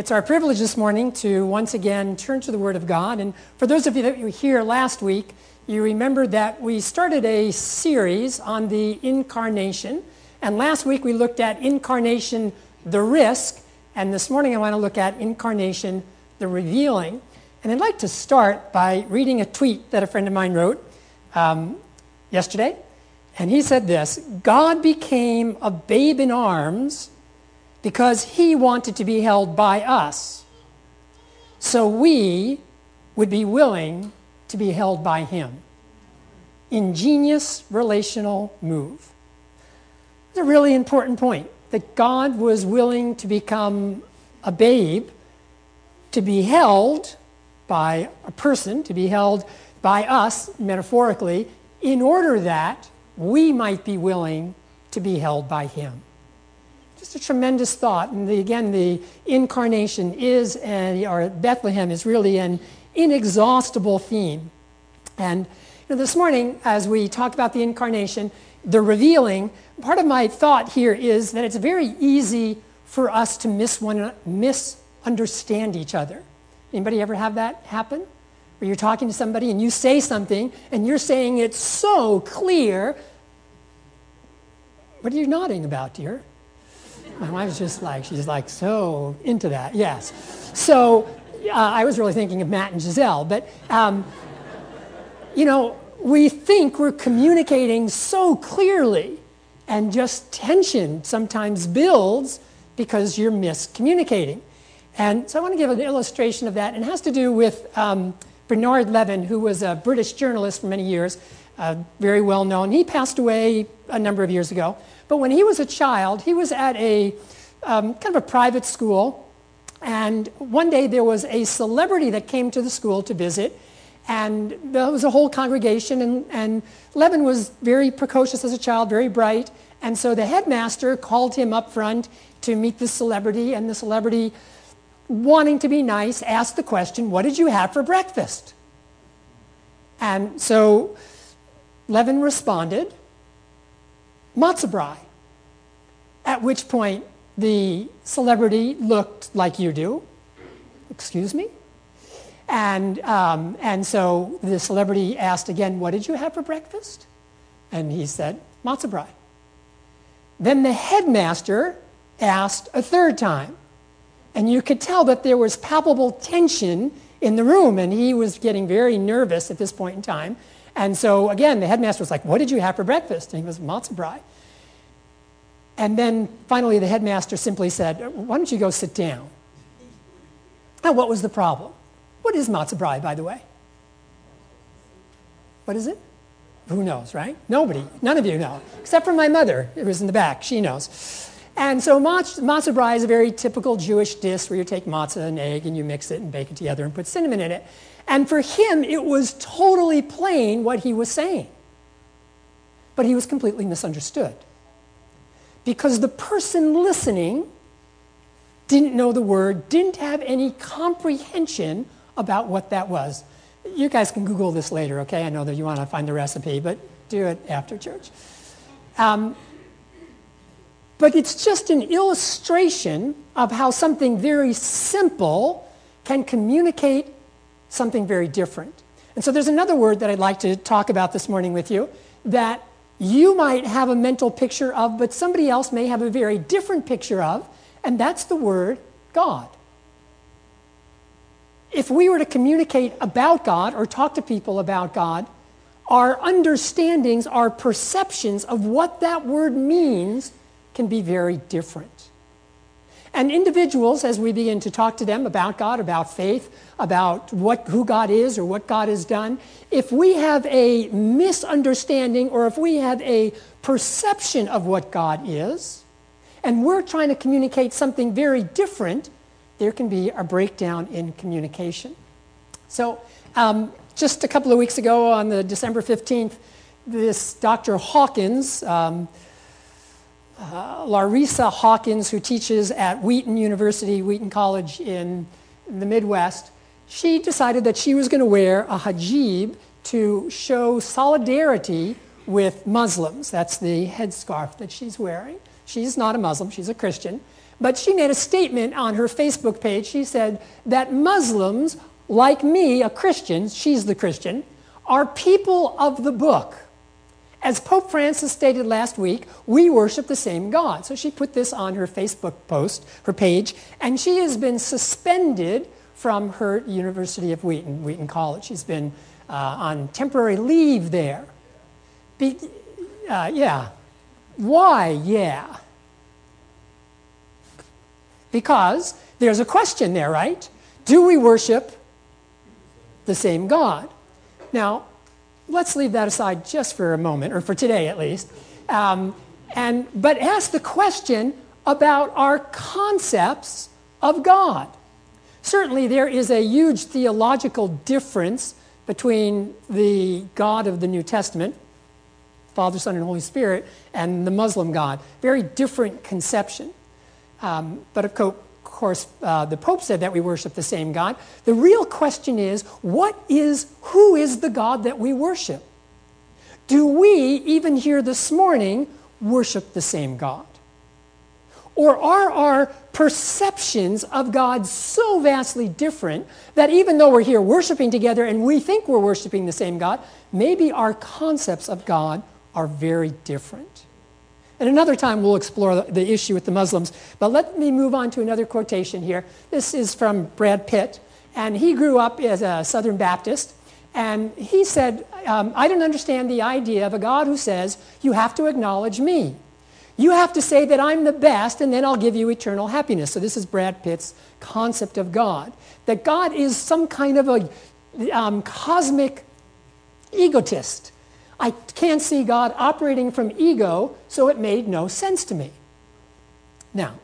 it's our privilege this morning to once again turn to the Word of God. And for those of you that were here last week, you remember that we started a series on the incarnation. And last week we looked at incarnation, the risk. And this morning I want to look at incarnation, the revealing. And I'd like to start by reading a tweet that a friend of mine wrote um, yesterday. And he said this God became a babe in arms because he wanted to be held by us. So we would be willing to be held by him. Ingenious relational move. It's a really important point that God was willing to become a babe, to be held by a person, to be held by us, metaphorically, in order that we might be willing to be held by him just a tremendous thought. And the, again, the incarnation is, an, or Bethlehem is really an inexhaustible theme. And you know, this morning, as we talk about the incarnation, the revealing, part of my thought here is that it's very easy for us to miss one, misunderstand each other. Anybody ever have that happen? Where you're talking to somebody and you say something and you're saying it so clear. What are you nodding about, dear? My wife's just like, she's like so into that, yes. So uh, I was really thinking of Matt and Giselle, but um, you know, we think we're communicating so clearly, and just tension sometimes builds because you're miscommunicating. And so I want to give an illustration of that, and it has to do with um, Bernard Levin, who was a British journalist for many years, uh, very well known. He passed away a number of years ago. But when he was a child, he was at a um, kind of a private school. And one day there was a celebrity that came to the school to visit. And there was a whole congregation. And, and Levin was very precocious as a child, very bright. And so the headmaster called him up front to meet the celebrity. And the celebrity, wanting to be nice, asked the question, What did you have for breakfast? And so Levin responded, matzah. At which point the celebrity looked like you do. Excuse me? And, um, and so the celebrity asked again, What did you have for breakfast? And he said, Matzah. Then the headmaster asked a third time. And you could tell that there was palpable tension in the room, and he was getting very nervous at this point in time. And so again, the headmaster was like, What did you have for breakfast? And he goes, Matzah brei. And then finally, the headmaster simply said, Why don't you go sit down? Now, what was the problem? What is brei, by the way? What is it? Who knows, right? Nobody. None of you know, except for my mother, who was in the back. She knows. And so brei is a very typical Jewish dish where you take matzah and egg and you mix it and bake it together and put cinnamon in it. And for him, it was totally plain what he was saying. But he was completely misunderstood. Because the person listening didn't know the word, didn't have any comprehension about what that was. You guys can Google this later, okay? I know that you want to find the recipe, but do it after church. Um, but it's just an illustration of how something very simple can communicate something very different. And so there's another word that I'd like to talk about this morning with you that you might have a mental picture of, but somebody else may have a very different picture of, and that's the word God. If we were to communicate about God or talk to people about God, our understandings, our perceptions of what that word means can be very different. And individuals, as we begin to talk to them about God, about faith, about what, who God is or what God has done, if we have a misunderstanding or if we have a perception of what God is, and we're trying to communicate something very different, there can be a breakdown in communication. So, um, just a couple of weeks ago, on the December 15th, this Dr. Hawkins, um, uh, Larycia Hawkins, who teaches at Wheaton University, Wheaton College in the Midwest, she decided that she was going to wear a hijab to show solidarity with Muslims. That's the headscarf that she's wearing. She's not a Muslim, she's a Christian. but she made a statement on her Facebook page. She said that Muslims, like me, a Christian, she's the Christian, are people of the book. As Pope Francis stated last week, we worship the same God. So she put this on her Facebook post, her page, and she has been suspended from her University of Wheaton, Wheaton College. She's been uh, on temporary leave there. Be, uh, yeah. Why? Yeah. Because there's a question there, right? Do we worship the same God? Now, let's leave that aside just for a moment, or for today at least. Um, and, but ask the question about our concepts of God. Certainly, there is a huge theological difference between the God of the New Testament, Father, Son, and Holy Spirit, and the Muslim God. Very different conception. Um, but of course, uh, the Pope said that we worship the same God. The real question is, what is, who is the God that we worship? Do we, even here this morning, worship the same God? Or are our perceptions of God so vastly different that even though we're here worshiping together and we think we're worshiping the same God, maybe our concepts of God are very different? And another time we'll explore the issue with the Muslims. But let me move on to another quotation here. This is from Brad Pitt, and he grew up as a Southern Baptist. And he said, um, I don't understand the idea of a God who says, You have to acknowledge me. You have to say that I'm the best, and then I'll give you eternal happiness. So, this is Brad Pitt's concept of God that God is some kind of a um, cosmic egotist I can't see God operating from ego, so it made no sense to me. Now,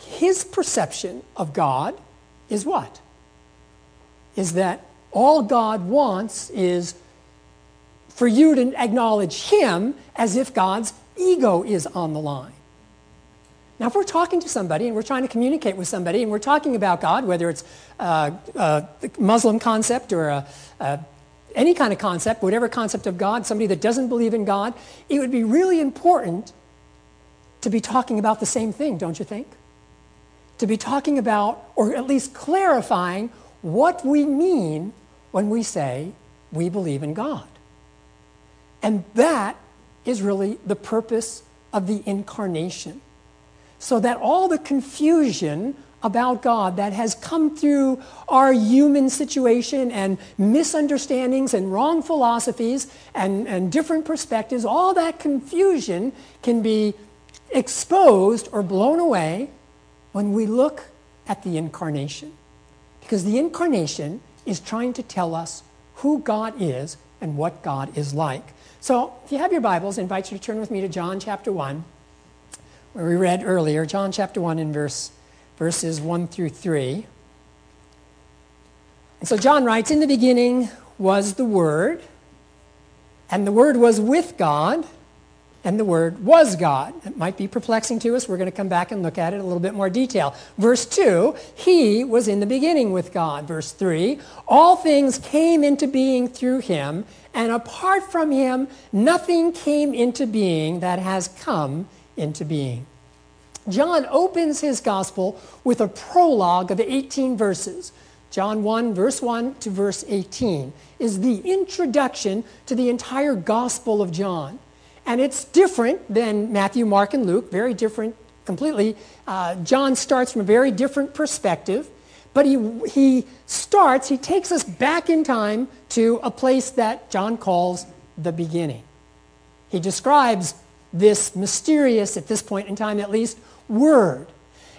his perception of God is what? Is that all God wants is for you to acknowledge him as if God's ego is on the line. Now, if we're talking to somebody and we're trying to communicate with somebody and we're talking about God, whether it's uh, uh, a, a Muslim concept or a, a any kind of concept, whatever concept of God, somebody that doesn't believe in God, it would be really important to be talking about the same thing, don't you think? To be talking about, or at least clarifying, what we mean when we say we believe in God. And that is really the purpose of the incarnation. So that all the confusion about God that has come through our human situation and misunderstandings and wrong philosophies and, and different perspectives, all that confusion can be exposed or blown away when we look at the incarnation. Because the incarnation is trying to tell us who God is and what God is like. So, if you have your Bibles, I invite you to turn with me to John chapter 1, where we read earlier, John chapter 1 in verse verses 1 through 3. And so John writes In the beginning was the Word, and the Word was with God, and the Word was God. It might be perplexing to us. We're going to come back and look at it a little bit more detail. Verse 2 He was in the beginning with God. Verse 3 All things came into being through Him, and apart from Him, nothing came into being that has come into being. John opens his gospel with a prologue of 18 verses. John 1, verse 1 to verse 18 is the introduction to the entire gospel of John. And it's different than Matthew, Mark, and Luke, very different completely. Uh, John starts from a very different perspective, but he, he starts, he takes us back in time to a place that John calls the beginning. He describes this mysterious, at this point in time at least, word.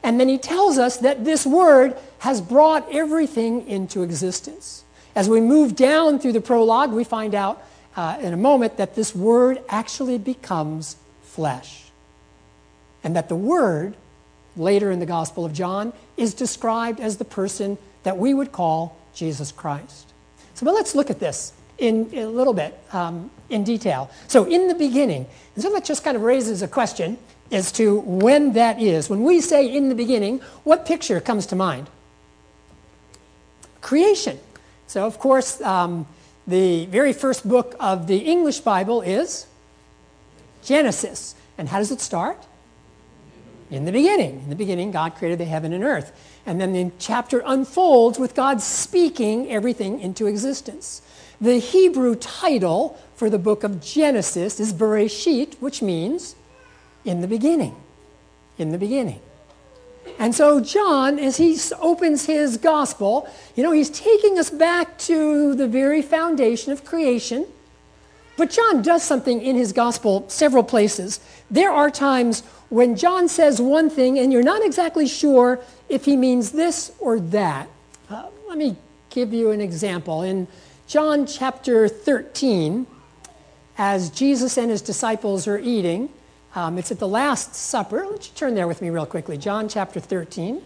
And then he tells us that this word has brought everything into existence. As we move down through the prologue, we find out uh, in a moment that this word actually becomes flesh. And that the word, later in the Gospel of John, is described as the person that we would call Jesus Christ. So, but let's look at this in, in a little bit um, in detail. So, in the beginning, and so that just kind of raises a question as to when that is. When we say in the beginning, what picture comes to mind? Creation. So, of course, um, the very first book of the English Bible is Genesis. And how does it start? In the beginning. In the beginning, God created the heaven and earth. And then the chapter unfolds with God speaking everything into existence. The Hebrew title for the book of Genesis is Bereshit, which means in the beginning. In the beginning. And so, John, as he opens his gospel, you know, he's taking us back to the very foundation of creation. But John does something in his gospel several places. There are times when John says one thing and you're not exactly sure if he means this or that. Uh, let me give you an example. In John chapter 13, as Jesus and his disciples are eating, um, it's at the Last Supper. Let you turn there with me real quickly. John chapter 13.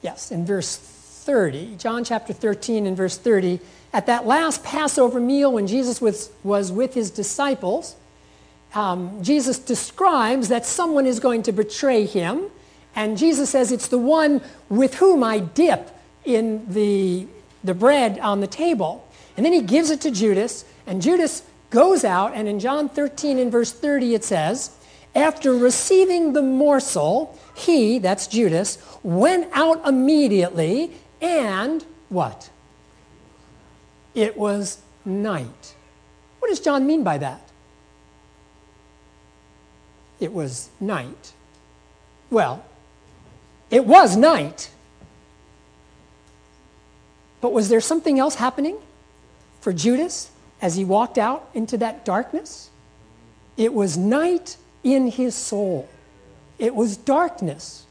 Yes, in verse 30. John chapter 13 and verse 30. At that last Passover meal, when Jesus was, was with his disciples, um, Jesus describes that someone is going to betray him. And Jesus says, It's the one with whom I dip in the, the bread on the table. And then he gives it to Judas, and Judas goes out, and in John 13 and verse 30 it says, After receiving the morsel, he, that's Judas, went out immediately, and what? It was night. What does John mean by that? It was night. Well, it was night. But was there something else happening for Judas? as he walked out into that darkness? It was night in his soul, it was darkness.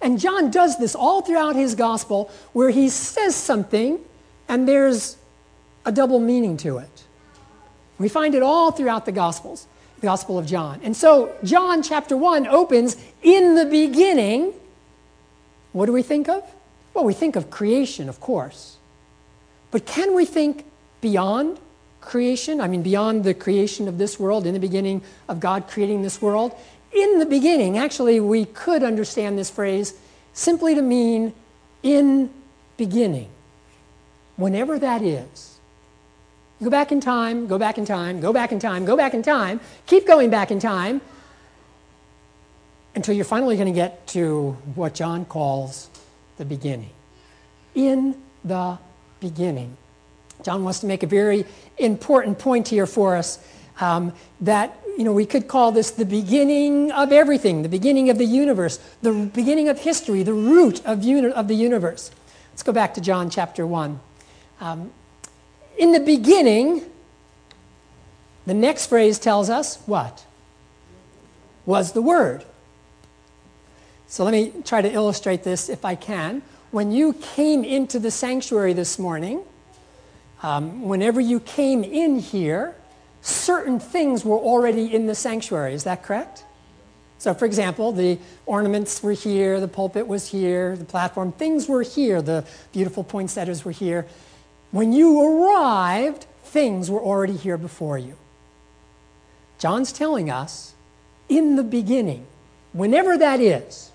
And John does this all throughout his gospel where he says something and there's a double meaning to it. We find it all throughout the gospels, the gospel of John. And so John chapter 1 opens in the beginning. What do we think of? Well, we think of creation, of course. But can we think beyond creation, I mean, beyond the creation of this world, in the beginning of God creating this world. In the beginning, actually, we could understand this phrase simply to mean in beginning, whenever that is. Go back in time, go back in time, go back in time, go back in time, keep going back in time until you're finally going to get to what John calls the beginning. In the beginning. John wants to make a very important point here for us um, that you know we could call this the beginning of everything, the beginning of the universe, the beginning of history, the root of, uni- of the universe. Let's go back to John chapter one. Um, in the beginning, the next phrase tells us what was the word. So let me try to illustrate this if I can. When you came into the sanctuary this morning, um, whenever you came in here, certain things were already in the sanctuary. Is that correct? So, for example, the ornaments were here, the pulpit was here, the platform, things were here, the beautiful poinsettias were here. When you arrived, things were already here before you. John's telling us in the beginning, whenever that is,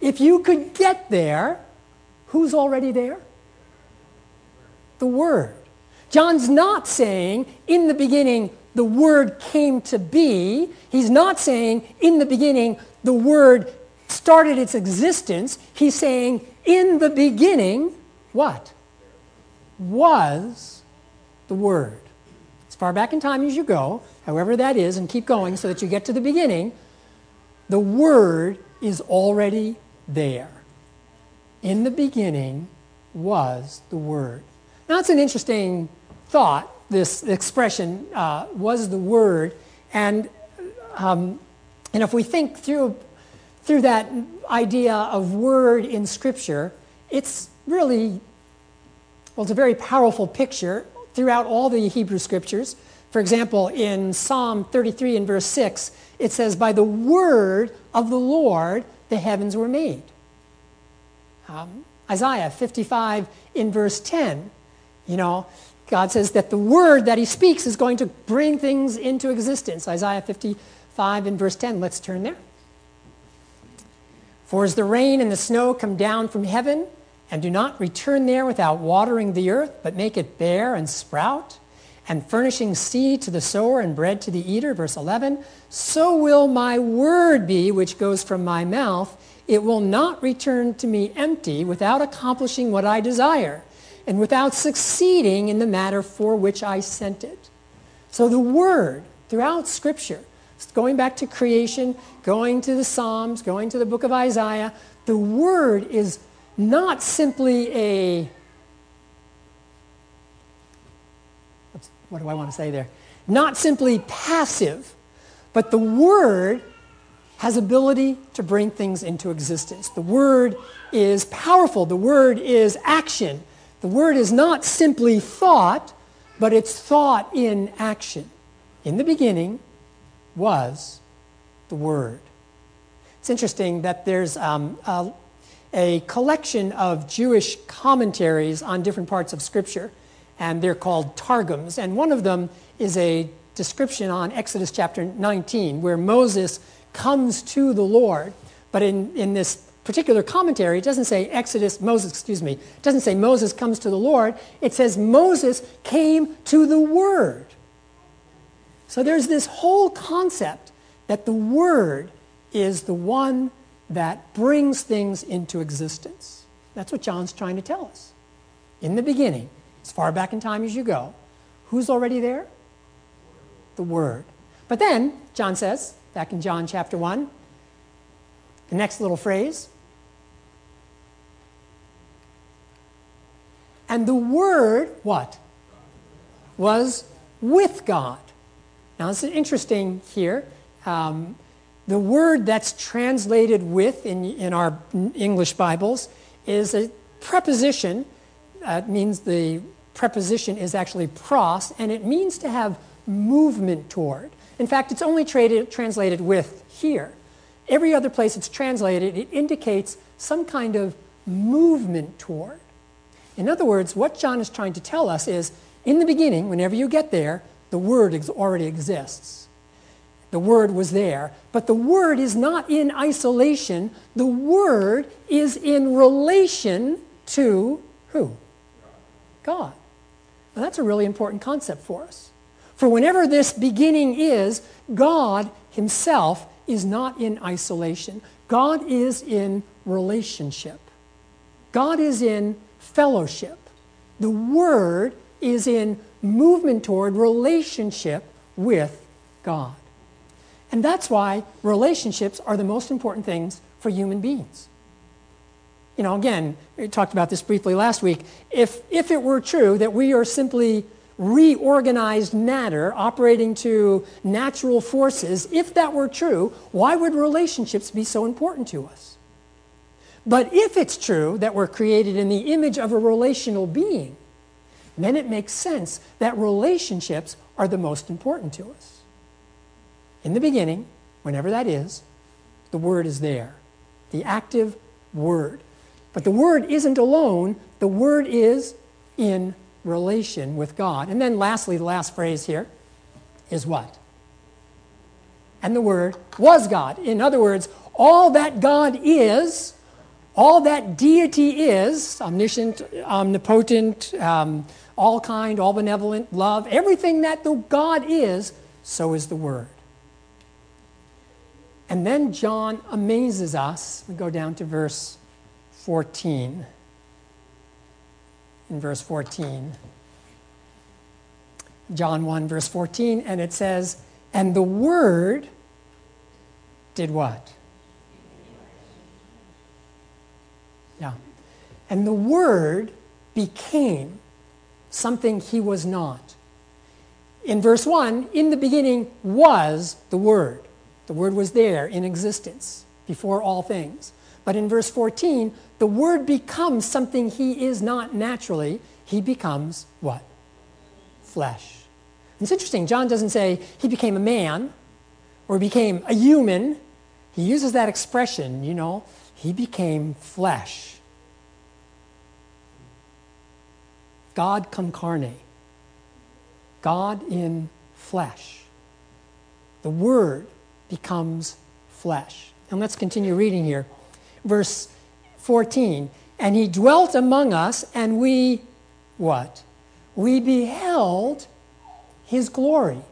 if you could get there, who's already there? The Word. John's not saying, in the beginning, the Word came to be. He's not saying, in the beginning, the Word started its existence. He's saying, in the beginning, what? Was the Word. As far back in time as you go, however that is, and keep going so that you get to the beginning, the Word is already there. In the beginning was the Word. Now, that's an interesting thought, this expression uh, was the word. And, um, and if we think through, through that idea of word in Scripture, it's really, well, it's a very powerful picture throughout all the Hebrew Scriptures. For example, in Psalm 33 and verse 6, it says, By the word of the Lord the heavens were made. Um, Isaiah 55 in verse 10, you know, God says that the word that he speaks is going to bring things into existence. Isaiah 55 in verse 10. Let's turn there. For as the rain and the snow come down from heaven and do not return there without watering the earth, but make it bare and sprout, and furnishing seed to the sower and bread to the eater, verse 11, so will my word be which goes from my mouth. It will not return to me empty without accomplishing what I desire and without succeeding in the matter for which I sent it. So the word throughout Scripture, going back to creation, going to the Psalms, going to the book of Isaiah, the word is not simply a what do I want to say there? Not simply passive, but the Word has ability to bring things into existence. The Word is powerful. The Word is action. The Word is not simply thought, but it's thought in action. In the beginning was the Word. It's interesting that there's um, a, a collection of Jewish commentaries on different parts of Scripture and they're called Targums. And one of them is a description on Exodus chapter 19, where Moses comes to the Lord. But in, in this particular commentary, it doesn't say Exodus, Moses, excuse me, it doesn't say Moses comes to the Lord. It says Moses came to the Word. So there's this whole concept that the Word is the one that brings things into existence. That's what John's trying to tell us. In the beginning, as far back in time as you go. Who's already there? The Word. But then, John says, back in John chapter 1, the next little phrase, and the Word, what? Was with God. Now, this is interesting here. Um, the word that's translated with in, in our English Bibles is a preposition that means the preposition is actually pros, and it means to have movement toward. In fact, it's only traded, translated with here. Every other place it's translated, it indicates some kind of movement toward. In other words, what John is trying to tell us is in the beginning, whenever you get there, the Word ex- already exists. The Word was there, but the Word is not in isolation. The Word is in relation to who? God. Now, that's a really important concept for us. For whenever this beginning is, God Himself is not in isolation. God is in relationship. God is in fellowship. The Word is in movement toward relationship with God. And that's why relationships are the most important things for human beings you know, again, we talked about this briefly last week. If, if it were true that we are simply reorganized matter operating to natural forces, if that were true, why would relationships be so important to us? But if it's true that we're created in the image of a relational being, then it makes sense that relationships are the most important to us. In the beginning, whenever that is, the Word is there, the active Word. But the Word isn't alone, the Word is in relation with God. And then, lastly, the last phrase here is what? And the Word was God. In other words, all that God is, all that deity is, omniscient, omnipotent, um, all kind, all benevolent, love, everything that the God is, so is the Word. And then John amazes us. We go down to verse 14. In verse 14. John 1, verse 14, and it says, And the Word did what? Yeah. And the Word became something he was not. In verse 1, in the beginning was the Word. The Word was there in existence before all things. But in verse 14, the word becomes something he is not naturally. He becomes what? Flesh. It's interesting, John doesn't say he became a man or became a human. He uses that expression, you know, he became flesh. God cum carne. God in flesh. The Word becomes flesh. And let's continue reading here verse 14. And he dwelt among us, and we, what? We beheld his glory.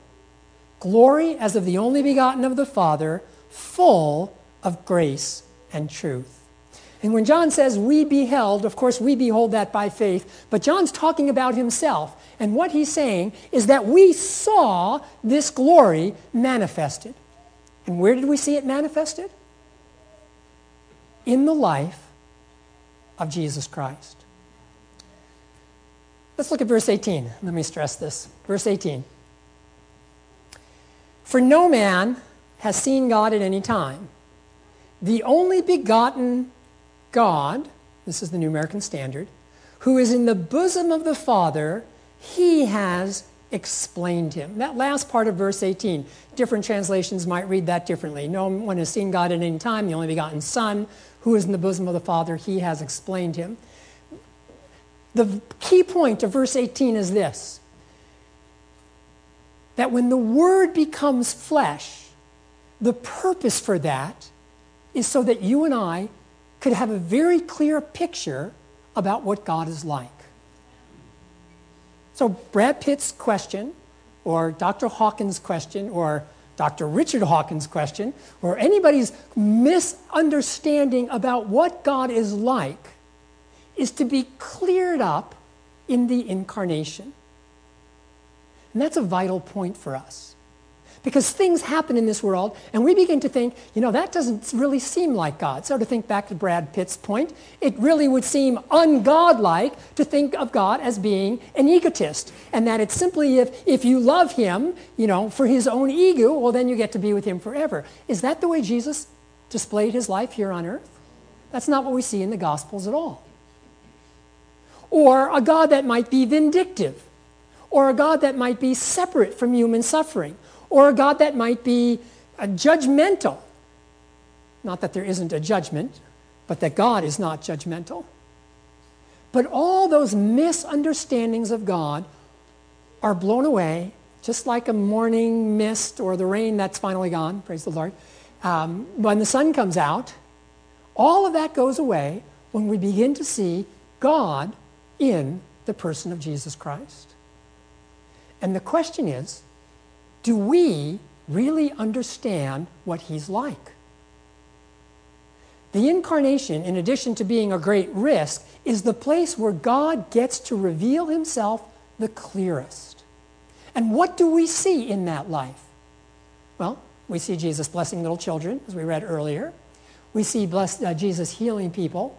Glory as of the only begotten of the Father, full of grace and truth. And when John says we beheld, of course, we behold that by faith, but John's talking about himself. And what he's saying is that we saw this glory manifested. And where did we see it manifested? In the life of Jesus Christ. Let's look at verse 18. Let me stress this. Verse 18. For no man has seen God at any time. The only begotten God, this is the New American Standard, who is in the bosom of the Father, he has explained him. That last part of verse 18, different translations might read that differently. No one has seen God at any time, the only begotten Son, who is in the bosom of the Father, he has explained him. The key point of verse 18 is this that when the Word becomes flesh, the purpose for that is so that you and I could have a very clear picture about what God is like. So, Brad Pitt's question, or Dr. Hawkins' question, or Dr. Richard Dawkins' question, or anybody's misunderstanding about what God is like, is to be cleared up in the incarnation. And that's a vital point for us. Because things happen in this world, and we begin to think, you know, that doesn't really seem like God. So, to think back to Brad Pitt's point, it really would seem ungodlike to think of God as being an egotist, and that it's simply if, if you love him, you know, for his own ego, well, then you get to be with him forever. Is that the way Jesus displayed his life here on earth? That's not what we see in the Gospels at all. Or a God that might be vindictive, or a God that might be separate from human suffering or a God that might be judgmental. Not that there isn't a judgment, but that God is not judgmental. But all those misunderstandings of God are blown away, just like a morning mist or the rain that's finally gone, praise the Lord. Um, when the sun comes out, all of that goes away when we begin to see God in the person of Jesus Christ. And the question is do we really understand what he's like? The incarnation, in addition to being a great risk, is the place where God gets to reveal himself the clearest. And what do we see in that life? Well, we see Jesus blessing little children, as we read earlier. We see uh, Jesus healing people.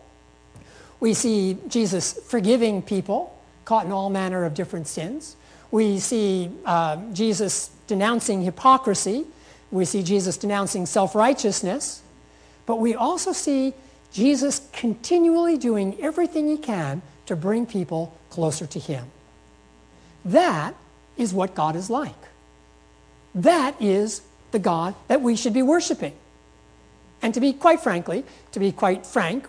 We see Jesus forgiving people caught in all manner of different sins. We see uh, Jesus denouncing hypocrisy. We see Jesus denouncing self righteousness. But we also see Jesus continually doing everything he can to bring people closer to him. That is what God is like. That is the God that we should be worshiping. And to be quite frankly, to be quite frank,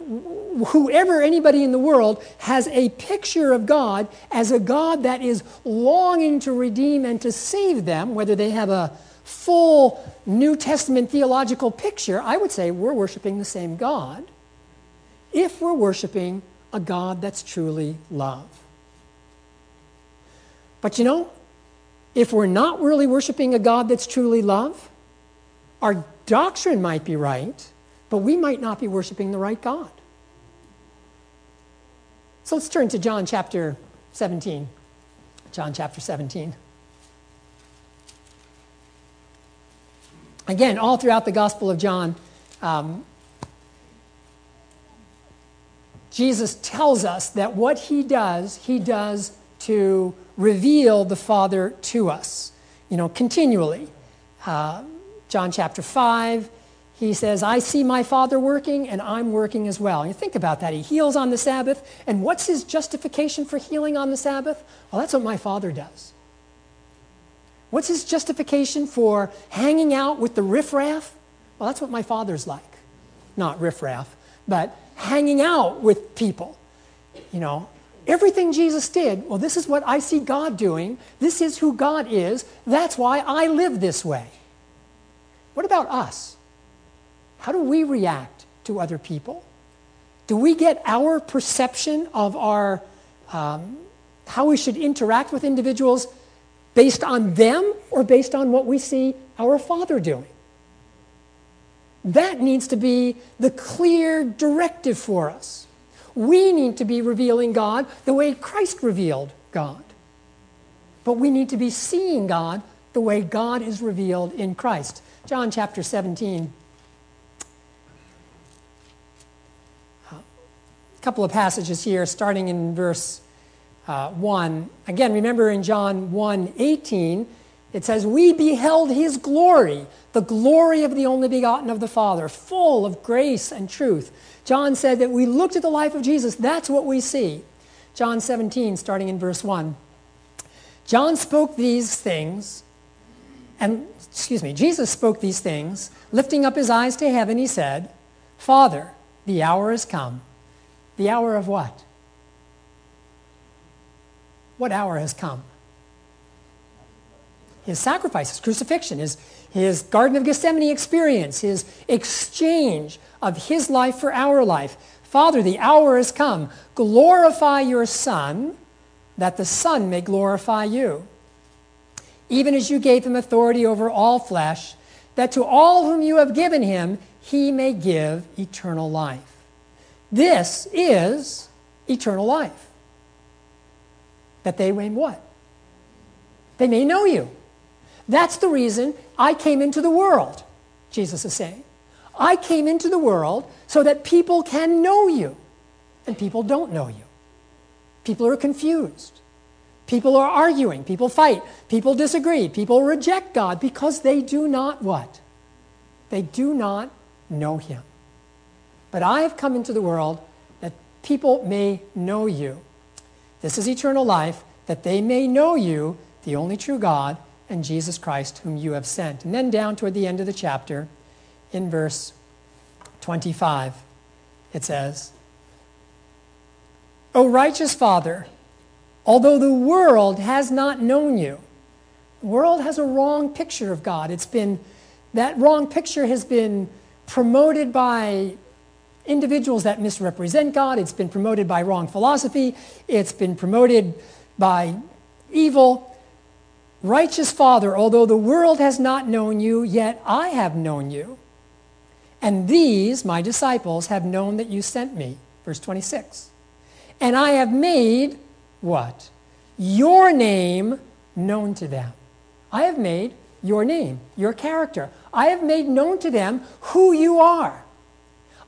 whoever anybody in the world has a picture of God as a God that is longing to redeem and to save them, whether they have a full New Testament theological picture, I would say we're worshiping the same God if we're worshiping a God that's truly love. But you know, if we're not really worshiping a God that's truly love, our doctrine might be right, but we might not be worshiping the right God. So let's turn to John chapter 17. John chapter 17. Again, all throughout the Gospel of John, um, Jesus tells us that what he does, he does to reveal the Father to us, you know, continually. Uh, John chapter 5, he says, I see my Father working, and I'm working as well. You think about that. He heals on the Sabbath, and what's his justification for healing on the Sabbath? Well, that's what my Father does. What's his justification for hanging out with the riffraff? Well, that's what my Father's like. Not riffraff, but hanging out with people. You know, everything Jesus did, well, this is what I see God doing. This is who God is. That's why I live this way. What about us? How do we react to other people? Do we get our perception of our, um, how we should interact with individuals Based on them or based on what we see our Father doing? That needs to be the clear directive for us. We need to be revealing God the way Christ revealed God. But we need to be seeing God the way God is revealed in Christ. John chapter 17. A couple of passages here, starting in verse uh, 1. Again, remember in John 1 18, it says, We beheld his glory, the glory of the only begotten of the Father, full of grace and truth. John said that we looked at the life of Jesus, that's what we see. John 17, starting in verse 1. John spoke these things, and, excuse me, Jesus spoke these things, lifting up his eyes to heaven, he said, Father, the hour has come. The hour of what? What hour has come? His sacrifice, his crucifixion, his, his Garden of Gethsemane experience, his exchange of his life for our life. Father, the hour has come. Glorify your Son, that the Son may glorify you. Even as you gave him authority over all flesh, that to all whom you have given him, he may give eternal life. This is eternal life. That they may what? They may know you. That's the reason I came into the world, Jesus is saying. I came into the world so that people can know you, and people don't know you. People are confused. People are arguing. People fight. People disagree. People reject God because they do not what? They do not know Him. But I have come into the world that people may know you. This is eternal life, that they may know you, the only true God, and Jesus Christ, whom you have sent. And then down toward the end of the chapter, in verse 25, it says, O righteous Father, although the world has not known you, the world has a wrong picture of God. It's been, that wrong picture has been promoted by individuals that misrepresent God. It's been promoted by wrong philosophy. It's been promoted by evil. Righteous Father, although the world has not known you, yet I have known you. And these, my disciples, have known that you sent me. Verse 26. And I have made what? Your name known to them. I have made your name, your character. I have made known to them who you are.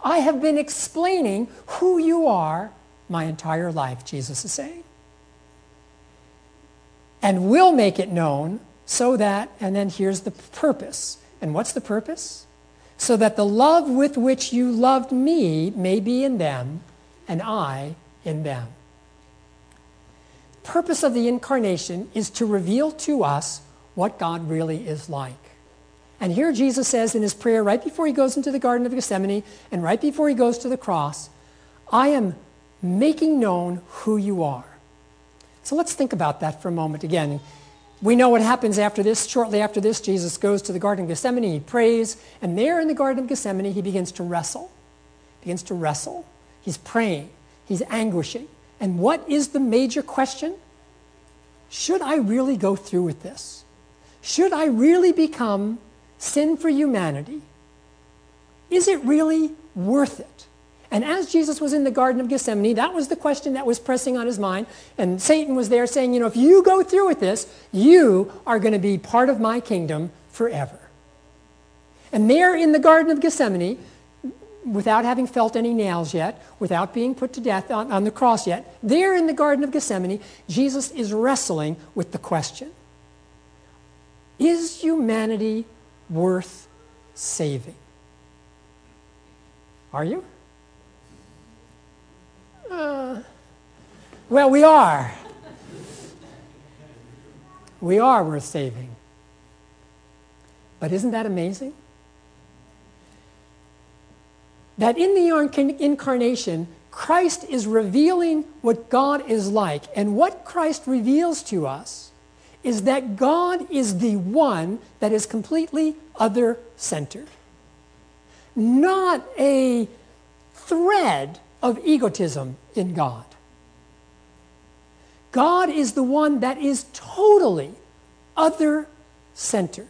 I have been explaining who you are my entire life, Jesus is saying. And will make it known so that, and then here's the purpose. And what's the purpose? so that the love with which you loved me may be in them and I in them. Purpose of the incarnation is to reveal to us what God really is like. And here Jesus says in his prayer right before he goes into the Garden of Gethsemane and right before he goes to the cross, I am making known who you are. So let's think about that for a moment again. We know what happens after this. Shortly after this, Jesus goes to the Garden of Gethsemane, he prays, and there in the Garden of Gethsemane, he begins to wrestle. Begins to wrestle. He's praying, he's anguishing. And what is the major question? Should I really go through with this? Should I really become sin for humanity? Is it really worth it? And as Jesus was in the Garden of Gethsemane, that was the question that was pressing on his mind. And Satan was there saying, you know, if you go through with this, you are going to be part of my kingdom forever. And there in the Garden of Gethsemane, without having felt any nails yet, without being put to death on, on the cross yet, there in the Garden of Gethsemane, Jesus is wrestling with the question Is humanity worth saving? Are you? Uh, well, we are. We are worth saving. But isn't that amazing? That in the incarnation, Christ is revealing what God is like. And what Christ reveals to us is that God is the one that is completely other centered. Not a thread of egotism in God. God is the one that is totally other centered.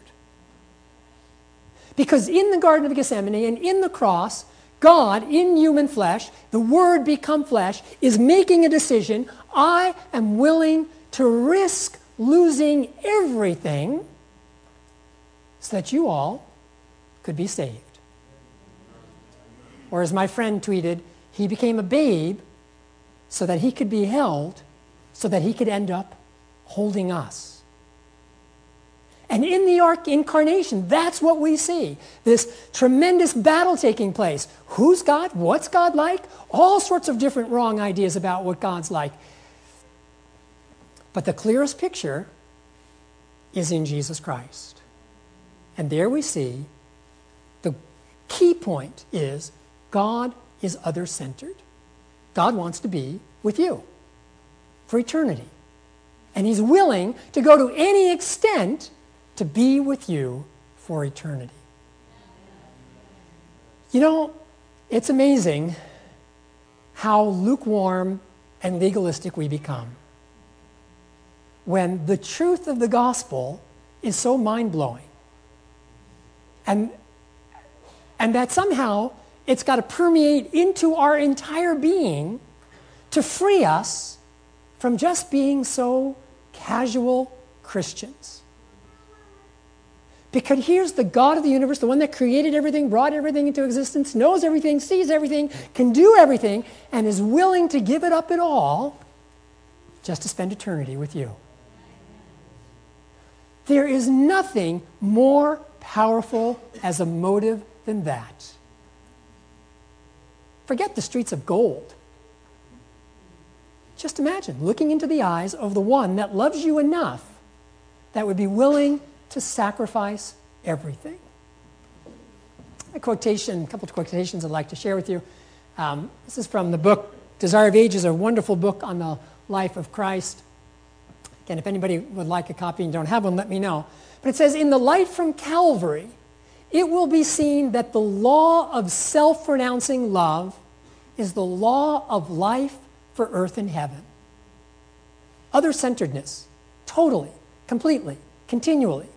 Because in the Garden of Gethsemane and in the cross, God, in human flesh, the Word become flesh, is making a decision. I am willing to risk losing everything so that you all could be saved. Or as my friend tweeted, he became a babe so that he could be held, so that he could end up holding us. And in the incarnation, that's what we see this tremendous battle taking place. Who's God? What's God like? All sorts of different wrong ideas about what God's like. But the clearest picture is in Jesus Christ. And there we see the key point is God is other centered. God wants to be with you for eternity. And He's willing to go to any extent to be with you for eternity. You know, it's amazing how lukewarm and legalistic we become when the truth of the gospel is so mind blowing. And, and that somehow it's got to permeate into our entire being to free us from just being so casual Christians. Because here's the God of the universe, the one that created everything, brought everything into existence, knows everything, sees everything, can do everything, and is willing to give it up at all just to spend eternity with you. There is nothing more powerful as a motive than that. Forget the streets of gold. Just imagine looking into the eyes of the one that loves you enough that would be willing to sacrifice everything. A quotation, a couple of quotations I'd like to share with you. Um, this is from the book Desire of Ages, a wonderful book on the life of Christ. Again, if anybody would like a copy and don't have one, let me know. But it says, In the light from Calvary, it will be seen that the law of self renouncing love is the law of life for earth and heaven. Other centeredness, totally, completely, continually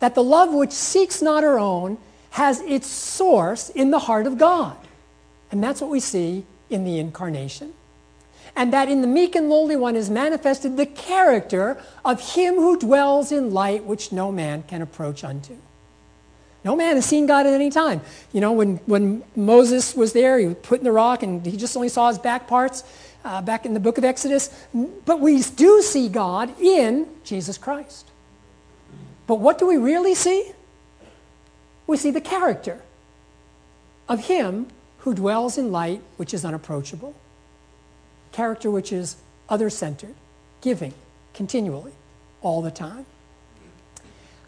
that the love which seeks not her own has its source in the heart of God. And that's what we see in the incarnation. And that in the meek and lowly one is manifested the character of him who dwells in light which no man can approach unto. No man has seen God at any time. You know, when, when Moses was there, he was put in the rock and he just only saw his back parts uh, back in the book of Exodus. But we do see God in Jesus Christ. But what do we really see? We see the character of Him who dwells in light which is unapproachable, character which is other centered, giving continually, all the time.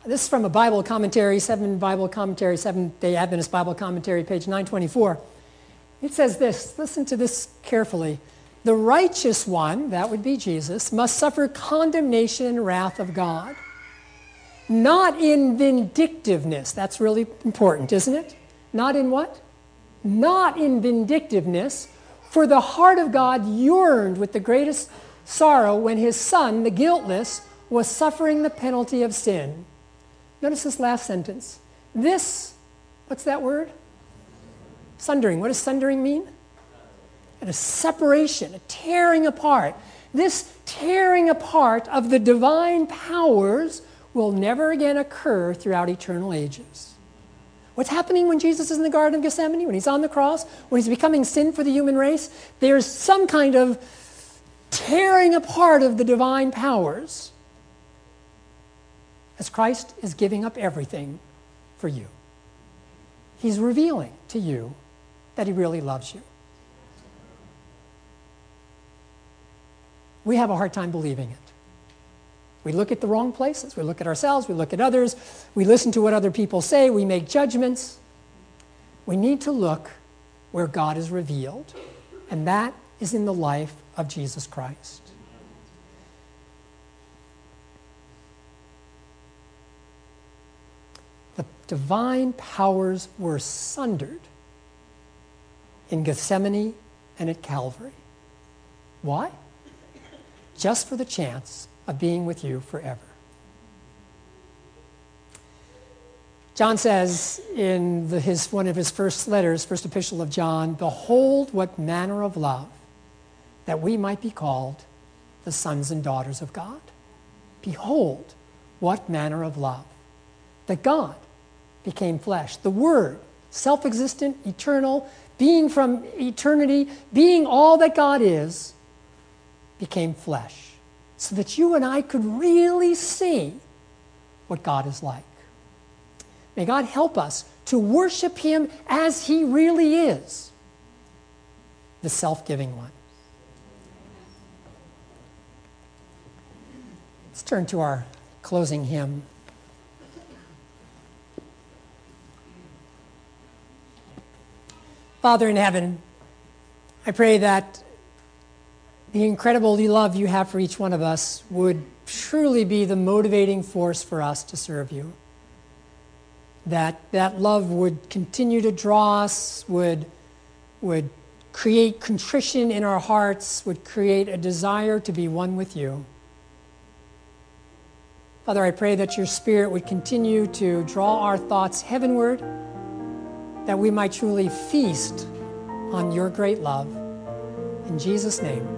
This is from a Bible commentary, seven Bible commentary, Seventh day Adventist Bible commentary, page 924. It says this listen to this carefully. The righteous one, that would be Jesus, must suffer condemnation and wrath of God not in vindictiveness. That's really important, isn't it? Not in what? Not in vindictiveness, for the heart of God yearned with the greatest sorrow when his son, the guiltless, was suffering the penalty of sin. Notice this last sentence. This, what's that word? Sundering. What does sundering mean? A separation, a tearing apart. This tearing apart of the divine powers will never again occur throughout eternal ages. What's happening when Jesus is in the Garden of Gethsemane, when he's on the cross, when he's becoming sin for the human race? There's some kind of tearing apart of the divine powers as Christ is giving up everything for you. He's revealing to you that he really loves you. We have a hard time believing it. We look at the wrong places. We look at ourselves, we look at others, we listen to what other people say, we make judgments. We need to look where God is revealed, and that is in the life of Jesus Christ. The divine powers were sundered in Gethsemane and at Calvary. Why? Just for the chance of being with you forever. John says in the, his, one of his first letters, first epistle of John, Behold, what manner of love, that we might be called the sons and daughters of God. Behold, what manner of love, that God became flesh. The Word, self existent, eternal, being from eternity, being all that God is, became flesh, so that you and I could really see what God is like. May God help us to worship Him as He really is the self giving one. Let's turn to our closing hymn. Father in heaven, I pray that the incredible love you have for each one of us would truly be the motivating force for us to serve you. That that love would continue to draw us, would, would create contrition in our hearts, would create a desire to be one with you. Father, I pray that your Spirit would continue to draw our thoughts heavenward that we might truly feast on your great love. In Jesus' name,